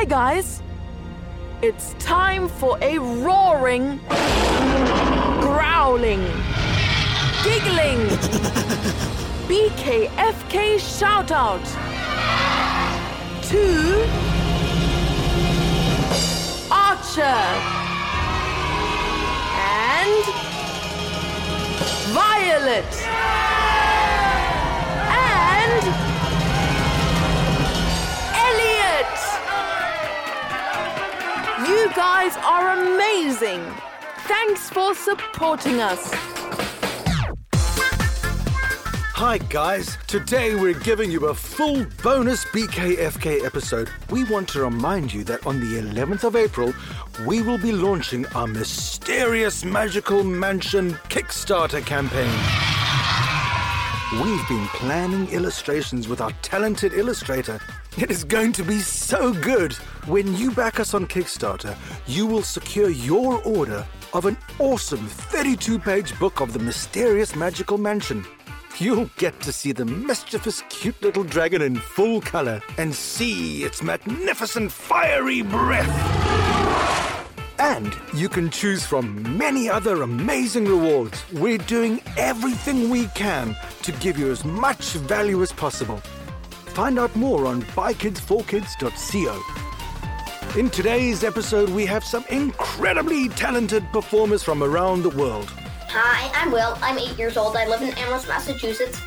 Hi, guys. It's time for a roaring, growling, giggling, BKFK shout out to Archer and Violet and You guys are amazing. Thanks for supporting us. Hi, guys. Today we're giving you a full bonus BKFK episode. We want to remind you that on the 11th of April, we will be launching our Mysterious Magical Mansion Kickstarter campaign. We've been planning illustrations with our talented illustrator. It is going to be so good. When you back us on Kickstarter, you will secure your order of an awesome 32 page book of the Mysterious Magical Mansion. You'll get to see the mischievous, cute little dragon in full color and see its magnificent fiery breath. And you can choose from many other amazing rewards. We're doing everything we can to give you as much value as possible. Find out more on bykids4kids.co. In today's episode, we have some incredibly talented performers from around the world. Hi, I'm Will. I'm eight years old. I live in Amherst, Massachusetts,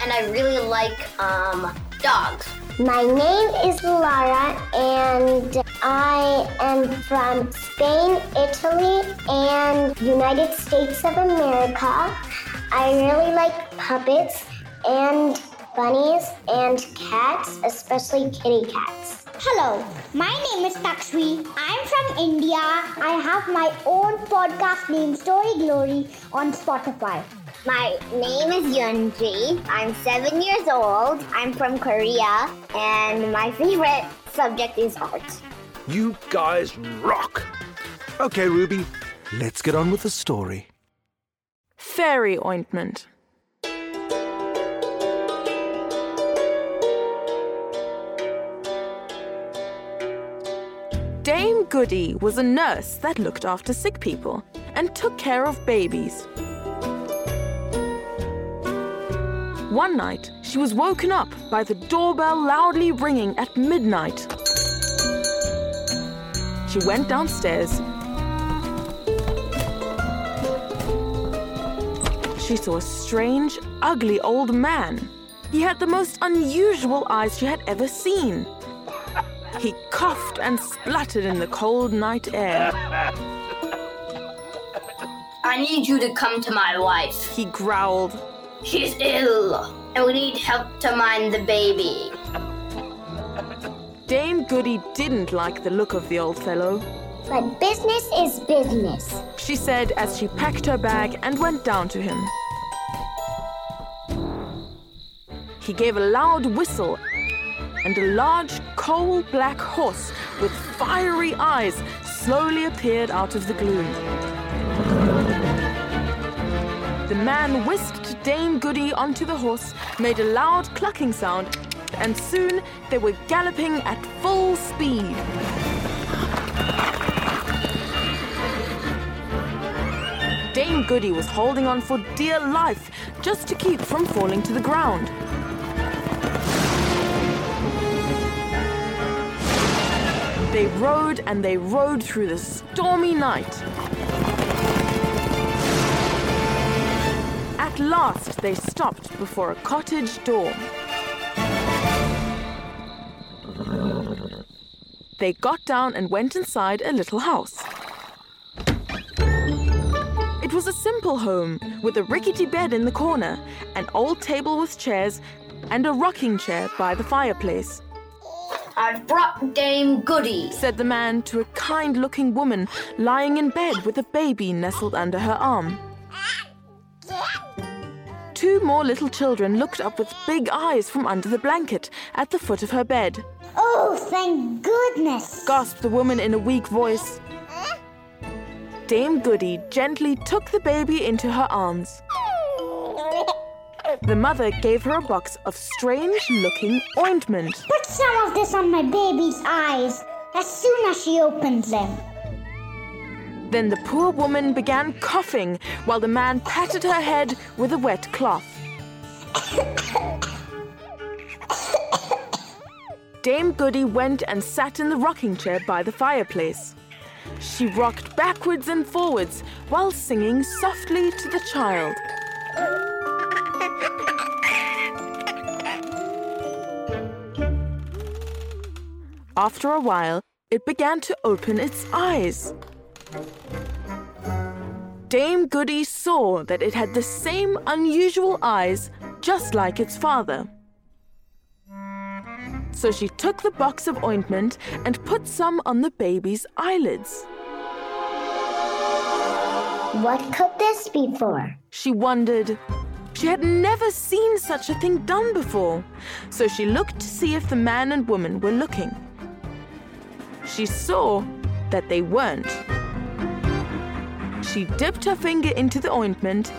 and I really like um, dogs. My name is Lara, and I am from Spain, Italy, and United States of America. I really like puppets and bunnies and cats, especially kitty cats. Hello, my name is Takshvi. I'm from India. I have my own podcast named Story Glory on Spotify. My name is Yunji. I'm seven years old. I'm from Korea, and my favorite subject is art. You guys rock! Okay, Ruby, let's get on with the story. Fairy ointment. Goody was a nurse that looked after sick people and took care of babies. One night, she was woken up by the doorbell loudly ringing at midnight. She went downstairs. She saw a strange, ugly old man. He had the most unusual eyes she had ever seen. He coughed and spluttered in the cold night air. I need you to come to my wife. He growled. She's ill, and we need help to mind the baby. Dame Goody didn't like the look of the old fellow. But business is business. She said as she packed her bag and went down to him. He gave a loud whistle, and a large coal black horse with fiery eyes slowly appeared out of the gloom. The man whisked Dame Goody onto the horse, made a loud clucking sound, and soon they were galloping at full speed. Dame Goody was holding on for dear life just to keep from falling to the ground. They rode and they rode through the stormy night. At last, they stopped before a cottage door. They got down and went inside a little house. It was a simple home with a rickety bed in the corner, an old table with chairs, and a rocking chair by the fireplace. I've brought Dame Goody. said the man to a kind looking woman lying in bed with a baby nestled under her arm. Two more little children looked up with big eyes from under the blanket at the foot of her bed. Oh, thank goodness. gasped the woman in a weak voice. Dame Goody gently took the baby into her arms. The mother gave her a box of strange looking ointment. Put some of this on my baby's eyes. as soon as she opens them. Then the poor woman began coughing while the man patted her head with a wet cloth. Dame Goody went and sat in the rocking chair by the fireplace. She rocked backwards and forwards while singing softly to the child. After a while, it began to open its eyes. Dame Goody saw that it had the same unusual eyes, just like its father. So she took the box of ointment and put some on the baby's eyelids. What could this be for? She wondered. She had never seen such a thing done before, so she looked to see if the man and woman were looking. She saw that they weren't. She dipped her finger into the ointment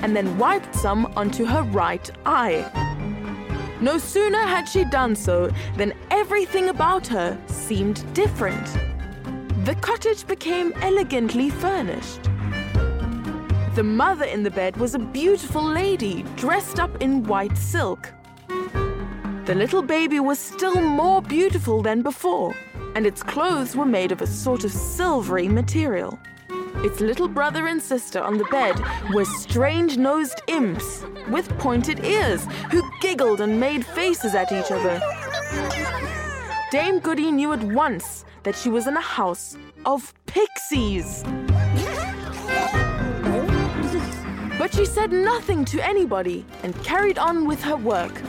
and then wiped some onto her right eye. No sooner had she done so than everything about her seemed different. The cottage became elegantly furnished. The mother in the bed was a beautiful lady dressed up in white silk. The little baby was still more beautiful than before, and its clothes were made of a sort of silvery material. Its little brother and sister on the bed were strange nosed imps with pointed ears who giggled and made faces at each other. Dame Goody knew at once that she was in a house of pixies. But she said nothing to anybody and carried on with her work.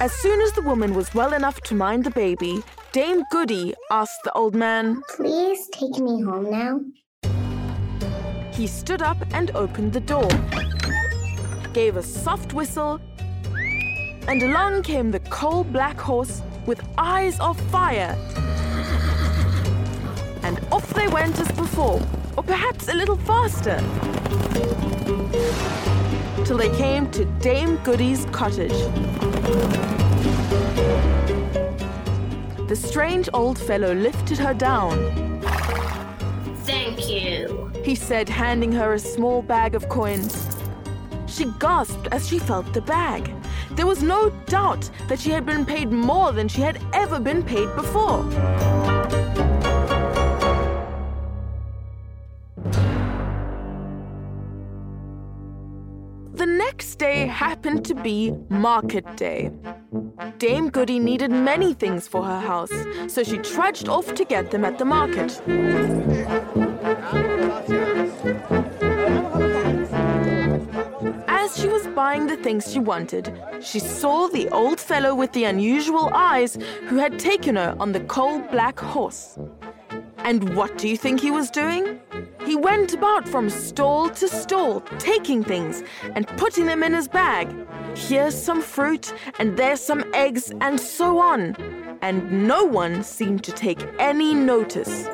As soon as the woman was well enough to mind the baby, Dame Goody asked the old man. Please take me home now. He stood up and opened the door, gave a soft whistle, and along came the coal black horse with eyes of fire. They went as before, or perhaps a little faster, till they came to Dame Goody's cottage. The strange old fellow lifted her down Thank you. he said, handing her a small bag of coins. She gasped as she felt the bag. There was no doubt that she had been paid more than she had ever been paid before. Day happened to be market day. Dame Goody needed many things for her house, so she trudged off to get them at the market. As she was buying the things she wanted, she saw the old fellow with the unusual eyes who had taken her on the coal black horse. And what do you think he was doing? He went about from stall to stall, taking things and putting them in his bag. Here's some fruit, and there's some eggs, and so on. And no one seemed to take any notice.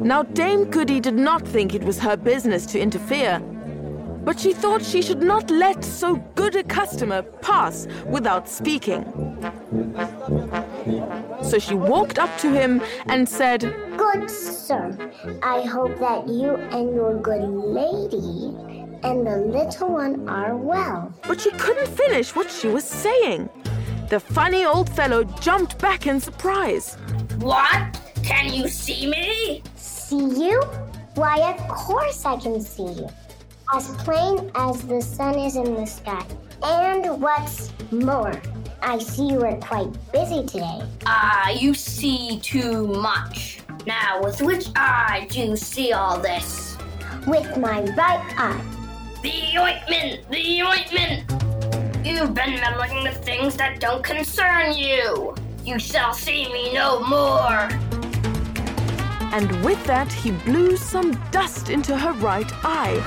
Now, Dame Goody did not think it was her business to interfere, but she thought she should not let so good a customer pass without speaking. So she walked up to him and said, Good sir, I hope that you and your good lady and the little one are well. but she couldn't finish what she was saying. The funny old fellow jumped back in surprise. What? Can you see me? See you? Why, of course I can see you. As plain as the sun is in the sky. And what's more, I see you are quite busy today. Ah, you see too much. Now, with which eye do you see all this? With my right eye. The ointment! The ointment! You've been meddling with things that don't concern you. You shall see me no more. And with that, he blew some dust into her right eye.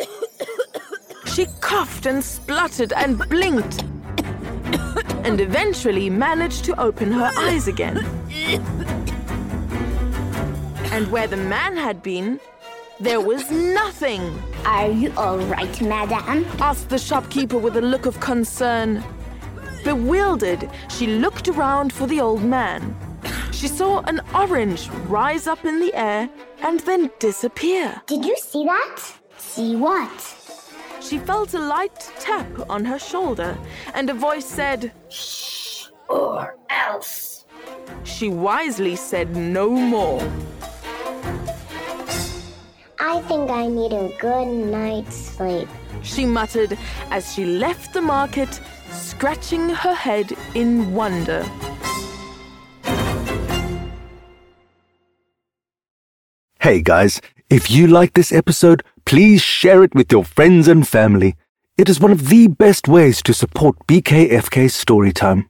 She coughed and spluttered and blinked. And eventually managed to open her eyes again. And where the man had been, there was nothing. Are you all right, madam? asked the shopkeeper with a look of concern. Bewildered, she looked around for the old man. She saw an orange rise up in the air and then disappear. Did you see that? See what? She felt a light tap on her shoulder, and a voice said, Shh, Or else. She wisely said no more. I think I need a good night's sleep. She muttered as she left the market, scratching her head in wonder. Hey guys, if you like this episode, please share it with your friends and family. It is one of the best ways to support BKFK Storytime.